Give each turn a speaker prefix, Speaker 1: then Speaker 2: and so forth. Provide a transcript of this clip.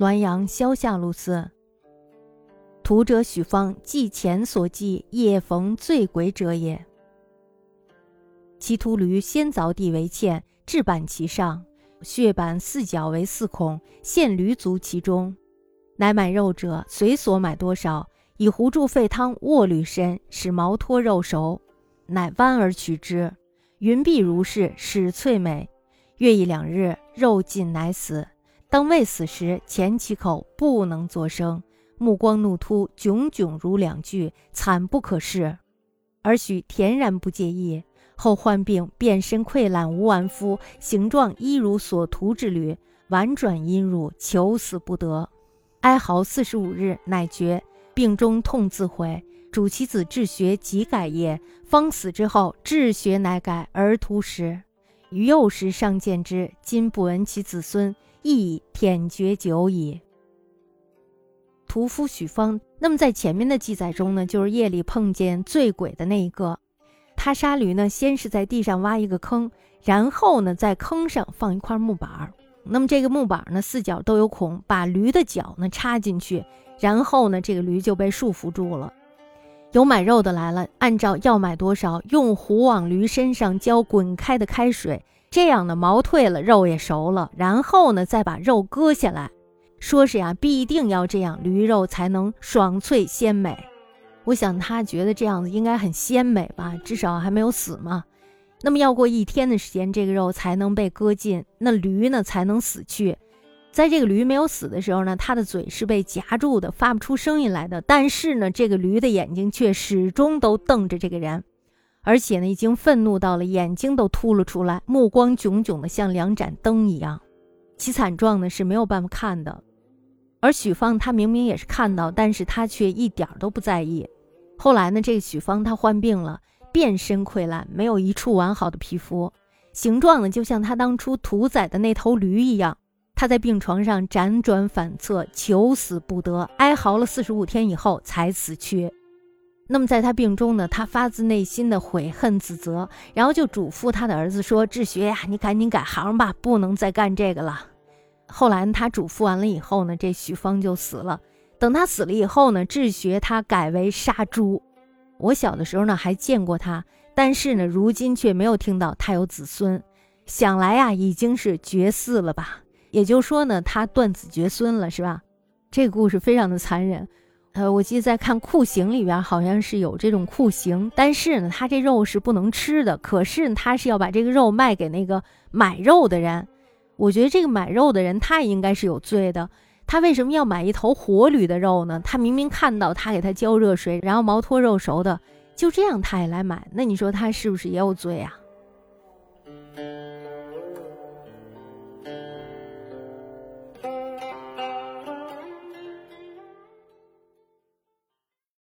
Speaker 1: 滦阳萧下路寺。图者许方，即前所记夜逢醉鬼者也。其图驴先凿地为堑，置板其上，血板四角为四孔，陷驴足其中。乃买肉者，随所买多少，以壶注沸汤卧驴身，使毛脱肉熟，乃剜而取之。云碧如是，始脆美。月一两日，肉尽乃死。当未死时，前其口不能作声，目光怒突，炯炯如两炬，惨不可视。而许恬然不介意。后患病，遍身溃烂，无完肤，形状一如所图之驴，婉转阴入，求死不得。哀嚎四十五日，乃绝。病中痛自悔，主其子治学即改业。方死之后，治学乃改而图时。于幼时尚见之，今不闻其子孙，亦忝绝久矣。屠夫许方，那么在前面的记载中呢，就是夜里碰见醉鬼的那一个。他杀驴呢，先是在地上挖一个坑，然后呢，在坑上放一块木板。那么这个木板呢，四角都有孔，把驴的脚呢插进去，然后呢，这个驴就被束缚住了。有买肉的来了，按照要买多少，用壶往驴身上浇滚开的开水，这样呢，毛退了，肉也熟了，然后呢，再把肉割下来，说是呀，必定要这样，驴肉才能爽脆鲜美。我想他觉得这样子应该很鲜美吧，至少还没有死嘛。那么要过一天的时间，这个肉才能被割尽，那驴呢才能死去。在这个驴没有死的时候呢，它的嘴是被夹住的，发不出声音来的。但是呢，这个驴的眼睛却始终都瞪着这个人，而且呢，已经愤怒到了眼睛都凸了出来，目光炯炯的像两盏灯一样，其惨状呢是没有办法看的。而许芳他明明也是看到，但是他却一点都不在意。后来呢，这个许芳他患病了。遍身溃烂，没有一处完好的皮肤，形状呢就像他当初屠宰的那头驴一样。他在病床上辗转反侧，求死不得，哀嚎了四十五天以后才死去。那么在他病中呢，他发自内心的悔恨自责，然后就嘱咐他的儿子说：“志学呀，你赶紧改行吧，不能再干这个了。”后来他嘱咐完了以后呢，这许芳就死了。等他死了以后呢，志学他改为杀猪。我小的时候呢，还见过他，但是呢，如今却没有听到他有子孙，想来呀，已经是绝嗣了吧？也就是说呢，他断子绝孙了，是吧？这个故事非常的残忍。呃，我记得在看酷刑里边，好像是有这种酷刑，但是呢，他这肉是不能吃的，可是他是要把这个肉卖给那个买肉的人。我觉得这个买肉的人，他也应该是有罪的。他为什么要买一头活驴的肉呢？他明明看到他给他浇热水，然后毛脱肉熟的，就这样他也来买，那你说他是不是也有罪啊？